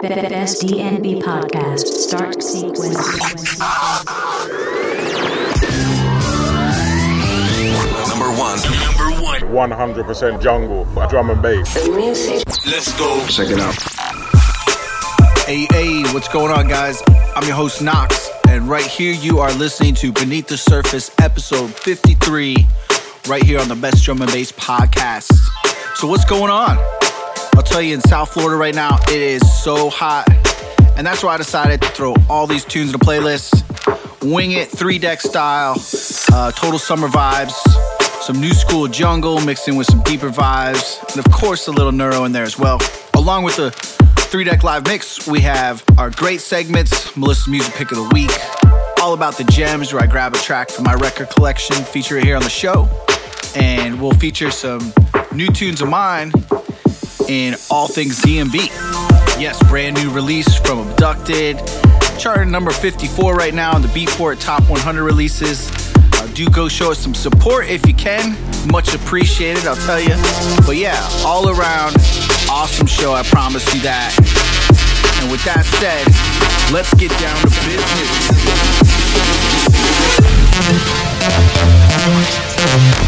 The best DNB podcast start sequence. Number one. Number one. 100% jungle, drum and bass. Let's go. Check it out. Hey, hey, what's going on, guys? I'm your host, Knox, and right here you are listening to Beneath the Surface, episode 53, right here on the Best Drum and Bass podcast. So, what's going on? I'll tell you, in South Florida right now, it is so hot, and that's why I decided to throw all these tunes in a playlist. Wing it, three deck style, uh, total summer vibes, some new school jungle mixed in with some deeper vibes, and of course a little neuro in there as well. Along with the three deck live mix, we have our great segments, Melissa's music pick of the week, all about the gems where I grab a track from my record collection, feature it here on the show, and we'll feature some new tunes of mine in all things DNB. Yes, brand new release from Abducted, charting number 54 right now on the Beatport Top 100 releases. Uh, do go show us some support if you can. Much appreciated, I'll tell you. But yeah, all around, awesome show. I promise you that. And with that said, let's get down to business.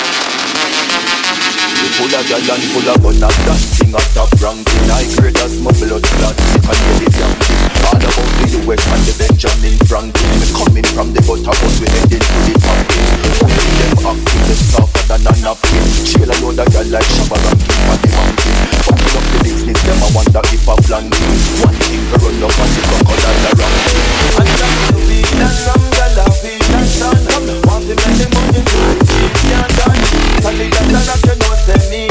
Full of gal and full of gun of dancing up top ranking I grade as my blood clot I hear the yankee All about the US and the Benjamin Franklin. Me coming from the gutter but we heading to the top. Putting them acting them softer than a napkin Chill a load of gal like Shabba ranking on the mountain. Fucking up the business them I wonder if I plan One thing to run up on the crocodile around And I'm the weed and some gal a weed and to make the money to the cheap can't done. Solid as a rock you know say me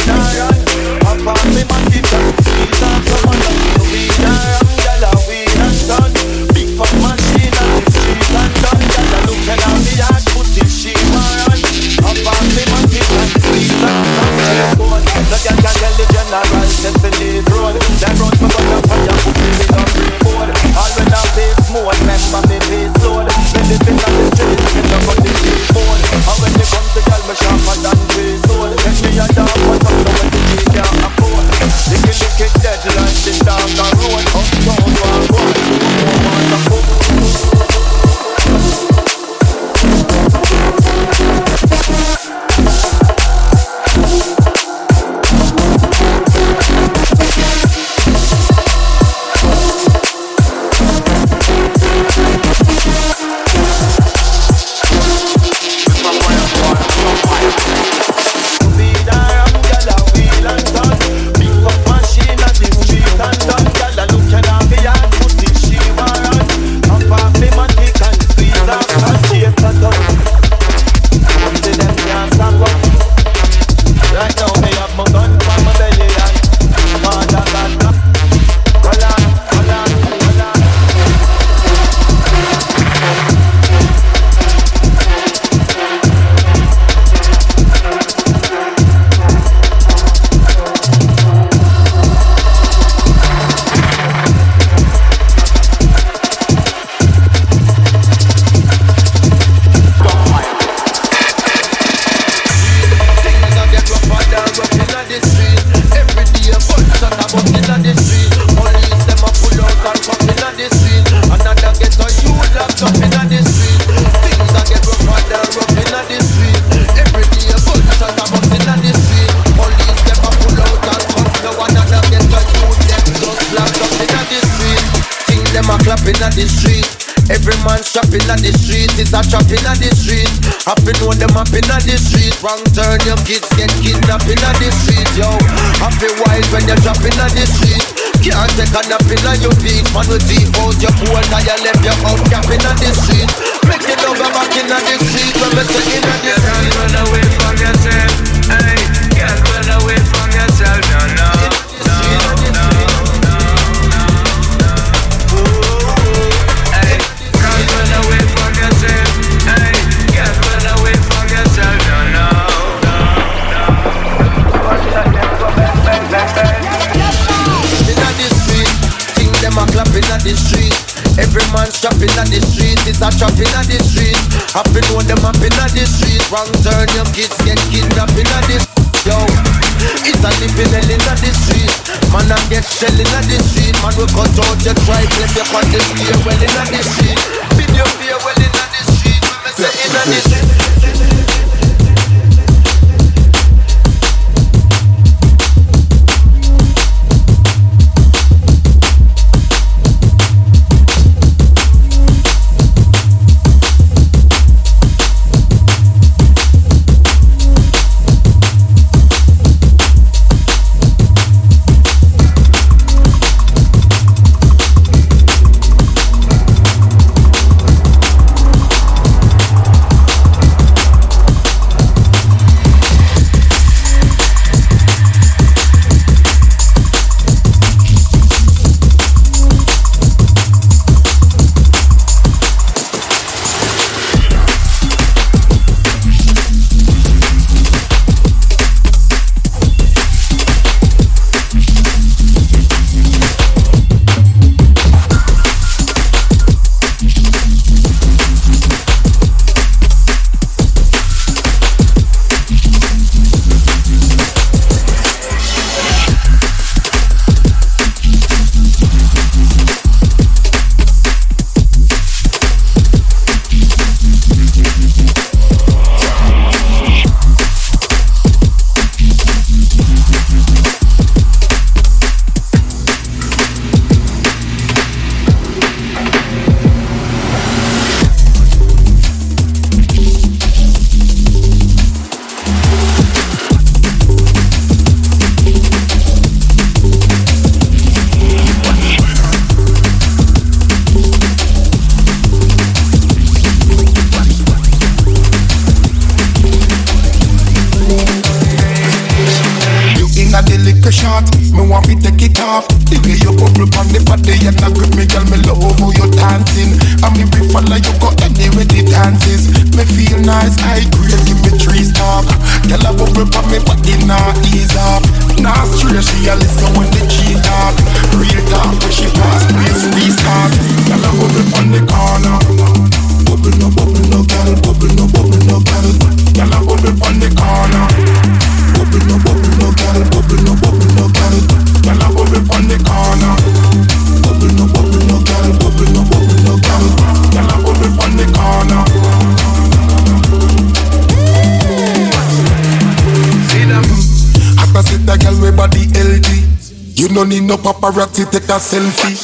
in the street. Every man shopping at the street is a shopping at the street. Happy know them up in the street. Wrong turn, your kids get kidnapped in the street, yo. Happy wise when you're dropping at the street. Can't take a nap in your feet. Man will deep out your pool, now you left your out capping at the street. Make it over back in the street when me say in the street. Run away from yourself, hey. Every man shopping at the street is a chopping at the street. Happy know them up in at the street. Wrong turn, your kids get kidnapped in at the Yo, it's a living hell in the street. Man, I get shell in the street. Man, we cut out your tribe, let you cut the fear well in the street. Video fear well in the street. Me say in the street. Selfie.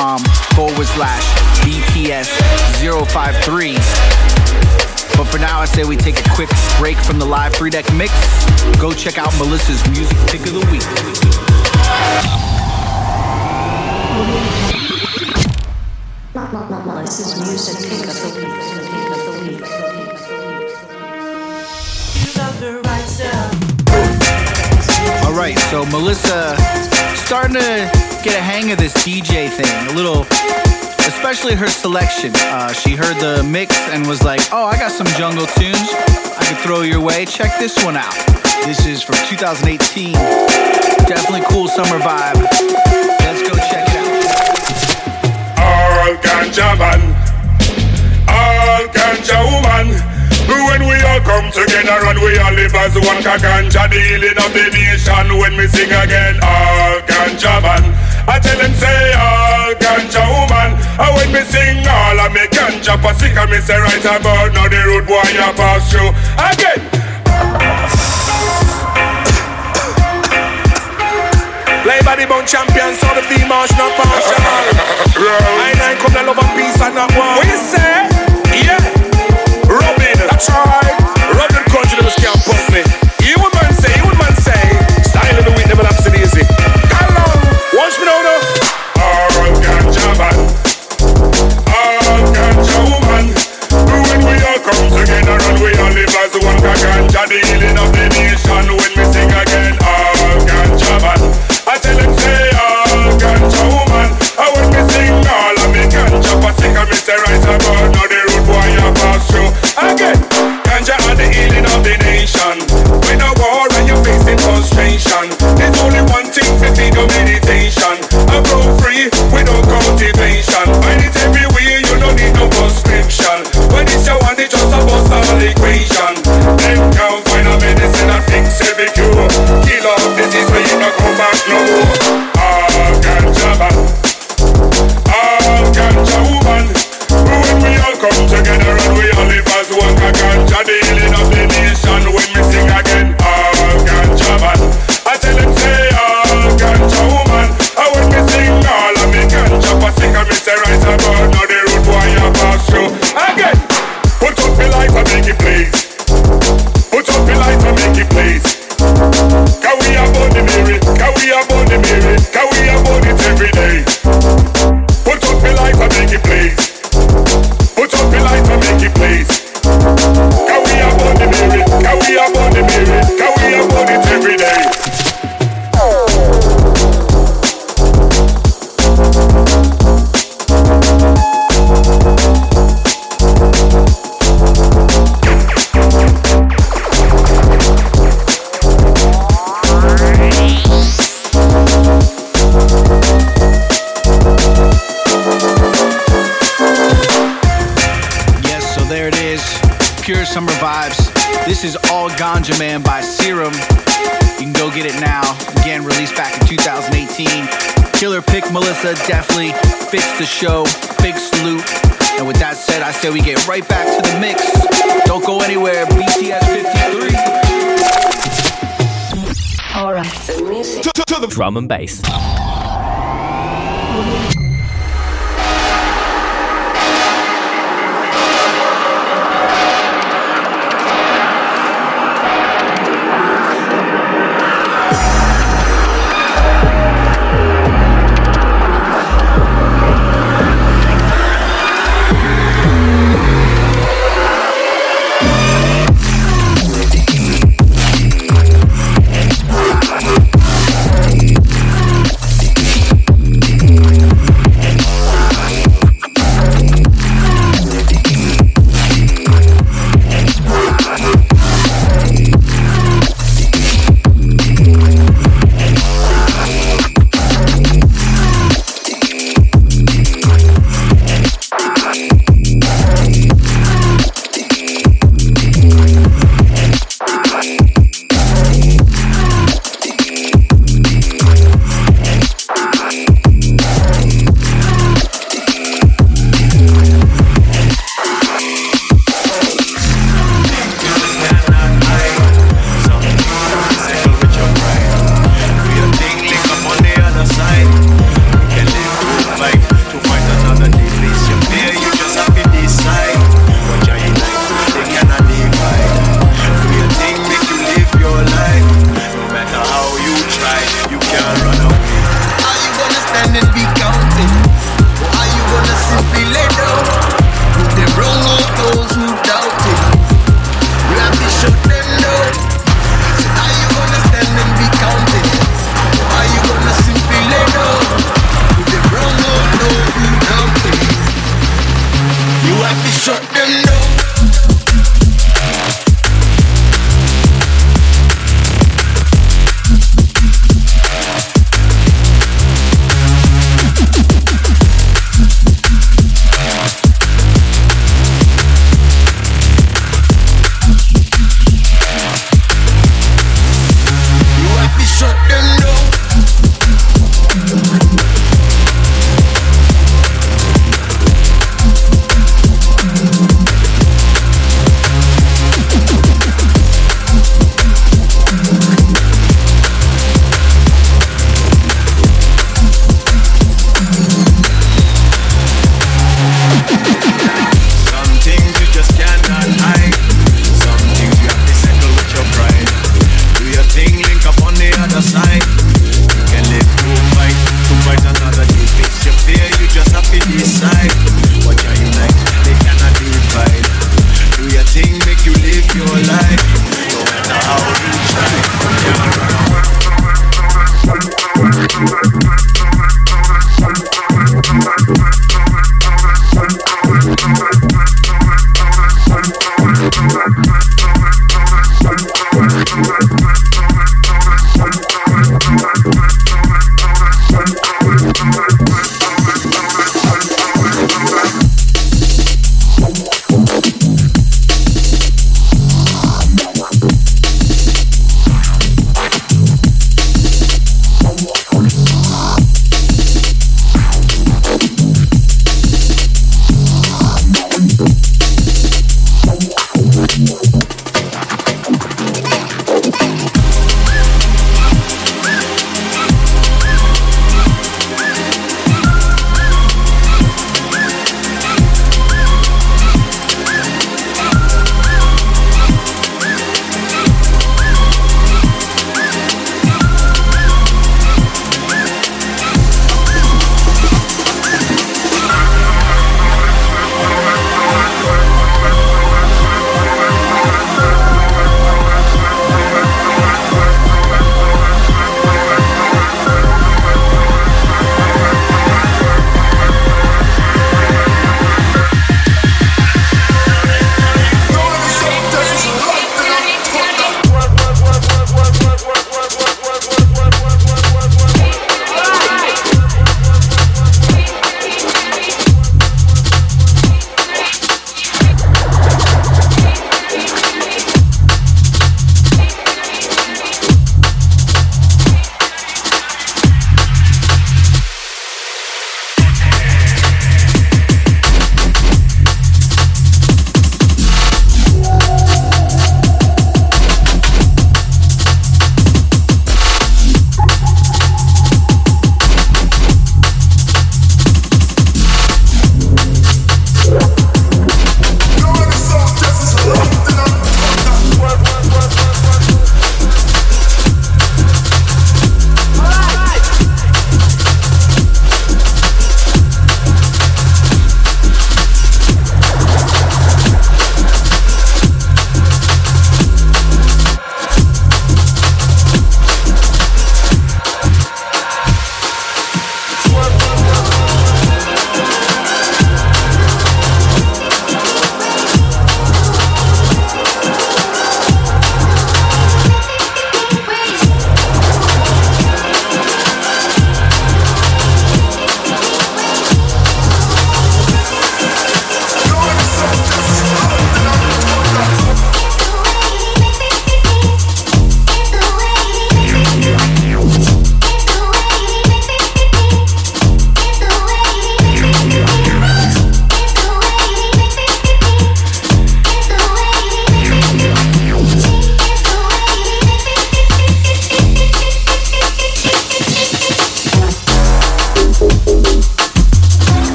harm. really her selection. Uh, she heard the mix and was like, oh, I got some jungle tunes I could throw your way. Check this one out. This is from 2018. Definitely cool summer vibe. Let's go check it out. All ganja man, all ganja woman. When we all come together and we all live as one Kaganja the healing of the nation When we sing again All ganja man I tell them say all ganja woman chopper sick and me say right about now the road boy I pass through again. Play by the bone champion, so the theme march not partial. I nine come the love and peace and not war. What you say? Yeah, Robin. That's right. Robin. about Ganja Man by Serum. You can go get it now. Again, released back in 2018. Killer pick, Melissa definitely fits the show. Big salute. And with that said, I say we get right back to the mix. Don't go anywhere. BTS 53. All right. To, to, to the drum and bass.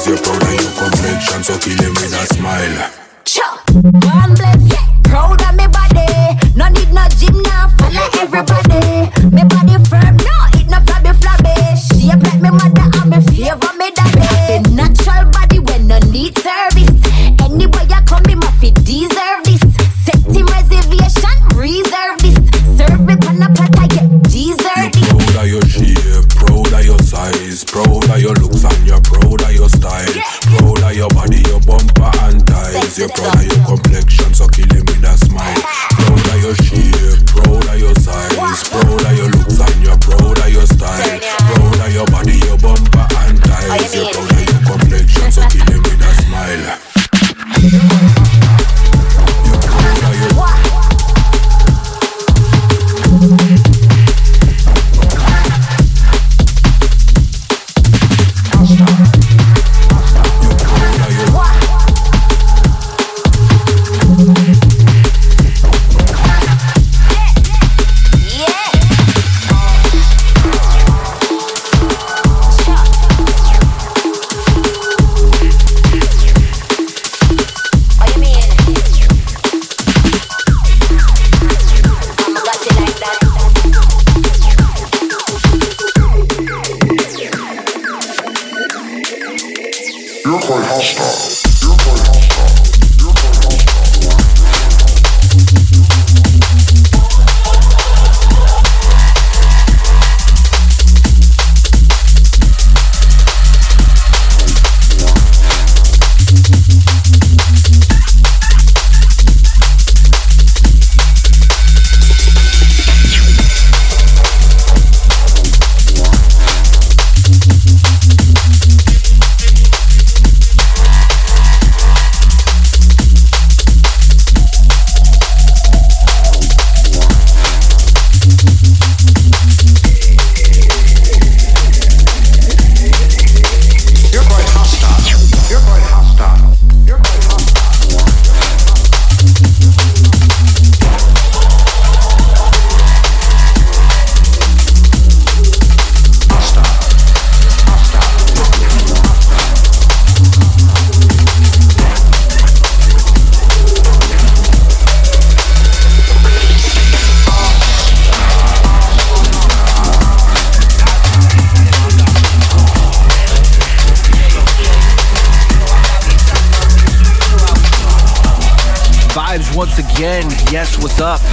Cause you're proud of your complexion So kill him with a smile Cha! One bless, yeah, proud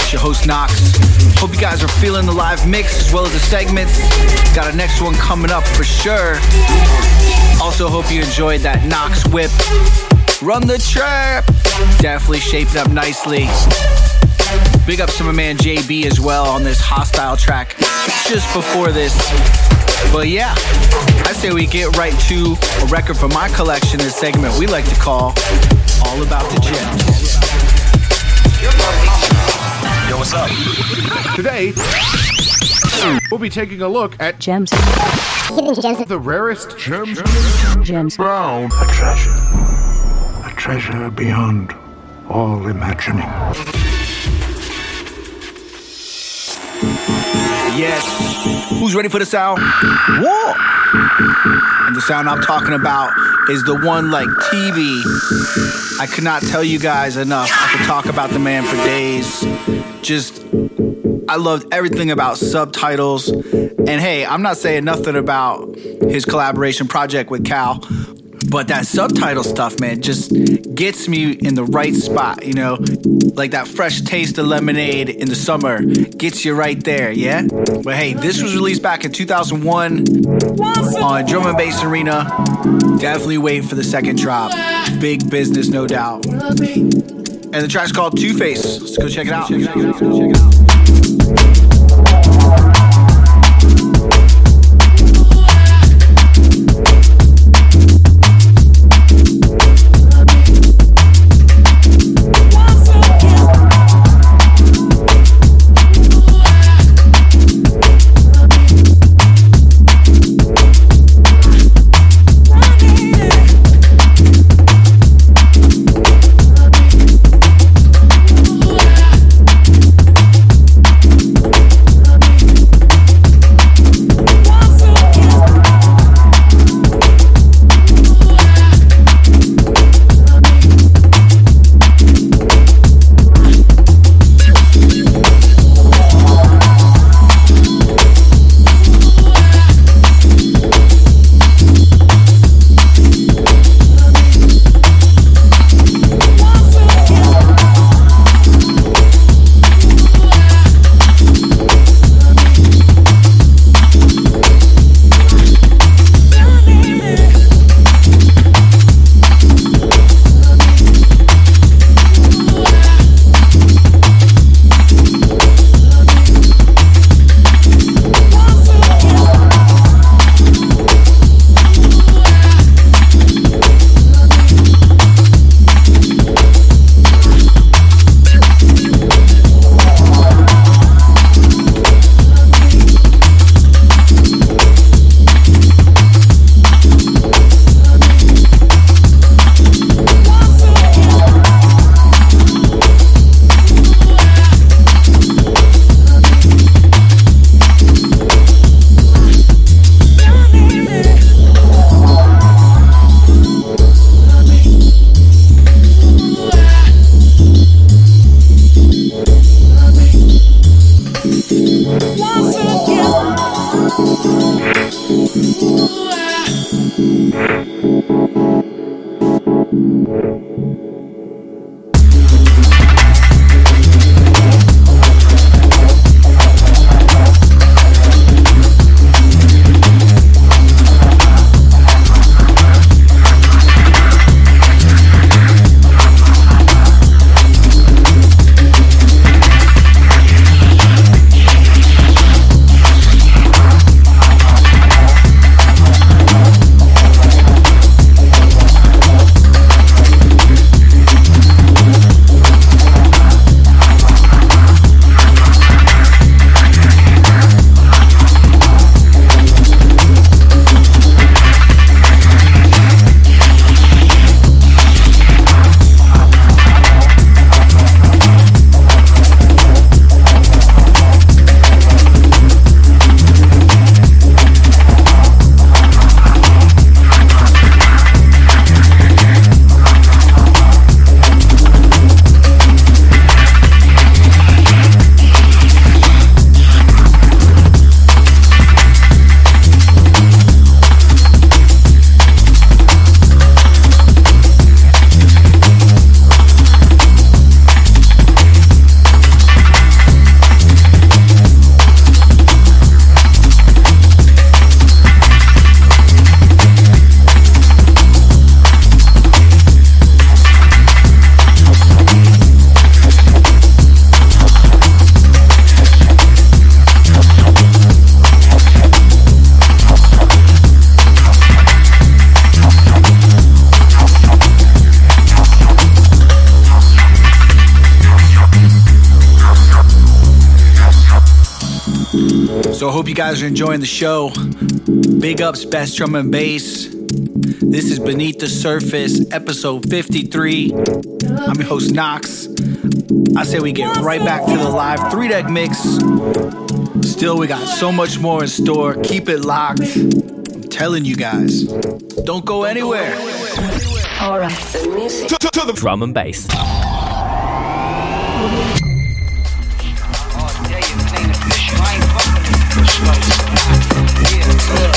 It's your host Knox. Hope you guys are feeling the live mix as well as the segments. Got a next one coming up for sure. Also hope you enjoyed that Knox whip. Run the trap. Definitely shaped up nicely. Big up to my man JB as well on this hostile track just before this. But yeah, I say we get right to a record from my collection, this segment we like to call All About the Gems. What's up? Today, we'll be taking a look at gems. The rarest gems. Gems. found A treasure. A treasure beyond all imagining. Yes. Who's ready for the sound? War. And the sound I'm talking about is the one like TV I could not tell you guys enough. I could talk about the man for days. Just, I loved everything about subtitles. And hey, I'm not saying nothing about his collaboration project with Cal, but that subtitle stuff, man, just gets me in the right spot, you know? Like that fresh taste of lemonade in the summer gets you right there, yeah? But hey, this was released back in 2001 on Drum and Bass Arena. Definitely wait for the second drop. Big business, no doubt. And the track's called Two Face. Let's go check it out. Check it out. Check it out. So I hope you guys are enjoying the show. Big ups, best drum and bass. This is Beneath the Surface, episode 53. I'm your host, Knox. I say we get right back to the live three deck mix. Still, we got so much more in store. Keep it locked. I'm telling you guys. Don't go anywhere. All right. The music. Drum and bass. Yeah, good.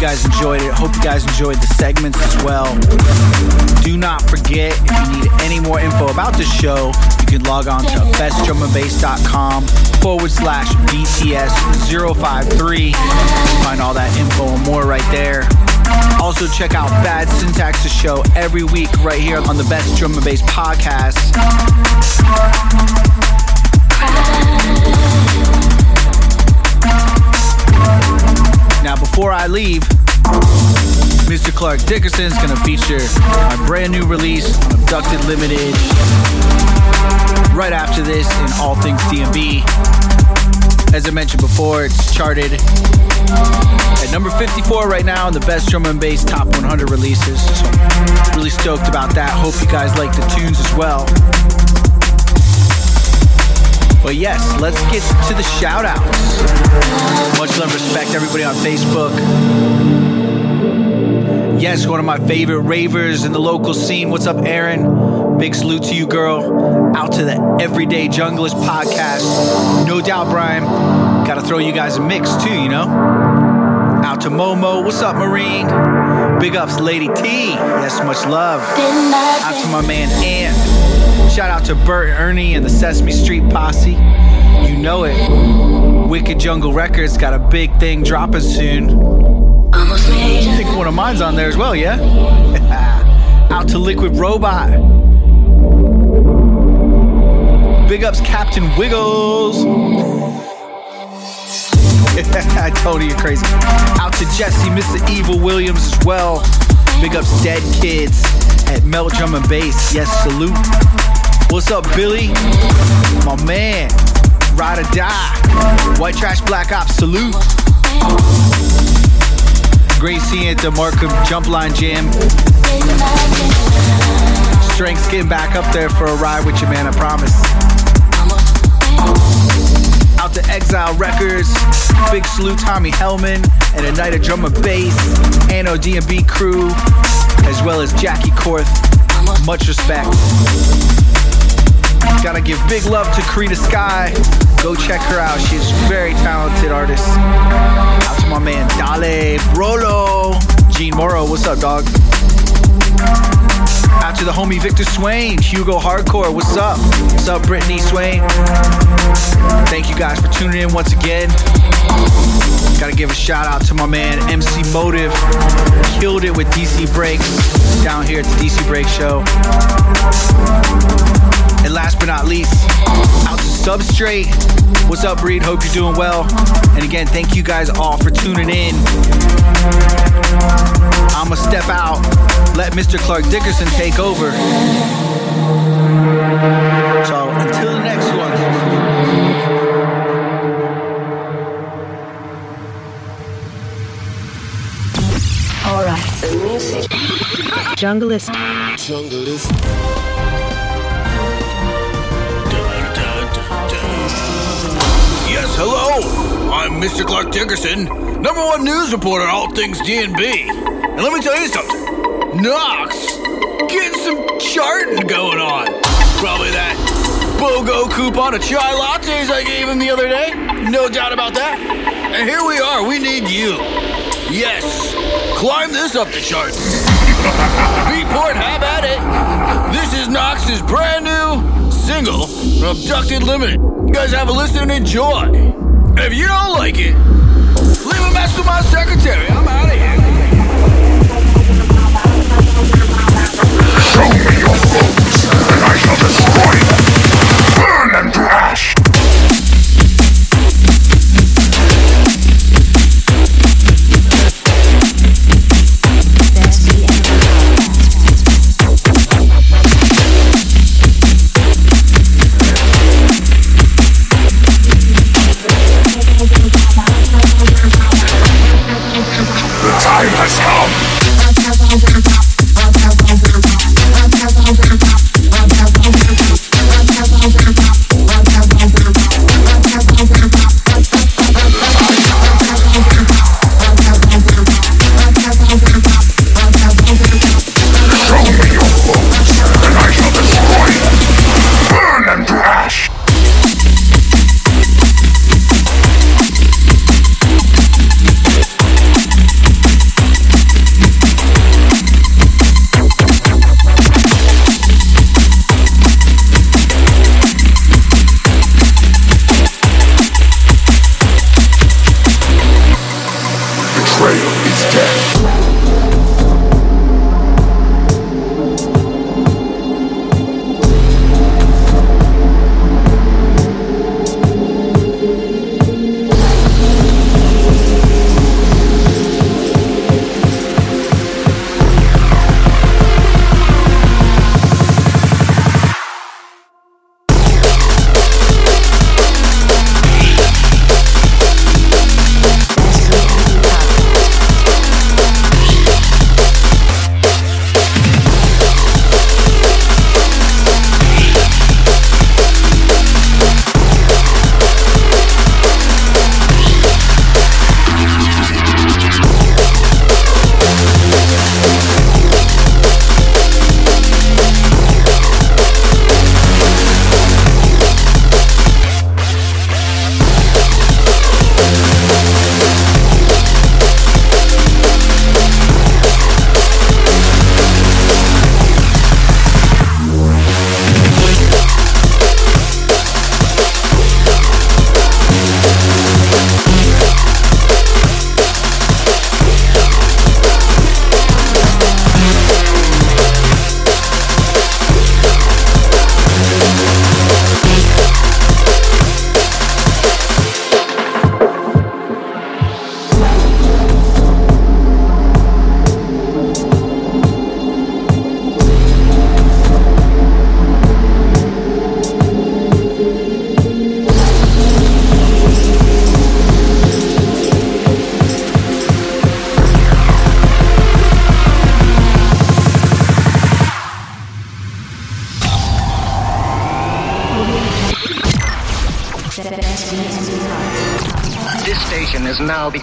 you guys enjoyed it. Hope you guys enjoyed the segments as well. Do not forget if you need any more info about the show, you can log on to bestdrumandbass.com forward slash BTS 053. Find all that info and more right there. Also, check out Bad Syntax's show every week right here on the Best Drum and Bass podcast. Now, before I leave, Mr. Clark Dickerson is going to feature my brand new release Abducted Limited right after this in All Things DNB. As I mentioned before, it's charted at number 54 right now in the best drum and bass top 100 releases. So, really stoked about that. Hope you guys like the tunes as well. But yes, let's get to the shout outs. Much love and respect everybody on Facebook. Yes, one of my favorite ravers in the local scene. What's up, Aaron? Big salute to you, girl. Out to the Everyday Junglist podcast. No doubt, Brian. Gotta throw you guys a mix too, you know? Out to Momo. What's up, Marine? Big ups, Lady T. Yes, much love. Out to my man, Ant. Shout out to Bert and Ernie and the Sesame Street Posse. You know it. Wicked Jungle Records got a big thing dropping soon. I think one of mine's on there as well, yeah? Out to Liquid Robot. Big ups Captain Wiggles. Tony, you're crazy. Out to Jesse, Mr. Evil Williams as well. Big ups Dead Kids at Melt Drum and Bass. Yes, salute. What's up, Billy? My man. Ride or die. White Trash Black Ops, salute. Great seeing at the Markham Jump Line Jam. Strength's getting back up there for a ride with you, man, I promise. Out to Exile Records, big salute Tommy Hellman, and a night of drum and bass, Anno DMB crew, as well as Jackie Korth. Much respect. Gotta give big love to Karina Sky. Go check her out. She's a very talented artist. Out to my man Dale Brolo. Gene Morrow, what's up, dog? Out to the homie Victor Swain, Hugo Hardcore, what's up? What's up, Brittany Swain? Thank you guys for tuning in once again. Gotta give a shout out to my man MC Motive. Killed it with DC Breaks down here at the DC Break Show. And last but not least, out to Substrate. What's up, Breed? Hope you're doing well. And again, thank you guys all for tuning in. I'ma step out, let Mr. Clark Dickerson take over. So until the next one. Alright, the music. Junglist. Junglist. Yes, hello. I'm Mr. Clark Dickerson, number one news reporter, all things DNB. And let me tell you something. Knox, getting some charting going on. Probably that BOGO coupon of chai lattes I gave him the other day. No doubt about that. And here we are. We need you. Yes. Climb this up the charts. Beatport, have at it. This is Knox's brand new single, Abducted Limited. You guys have a listen and enjoy. If you don't like it, leave a message to my secretary. I'm out of here. Show me your foes, and I shall destroy them. Burn them to.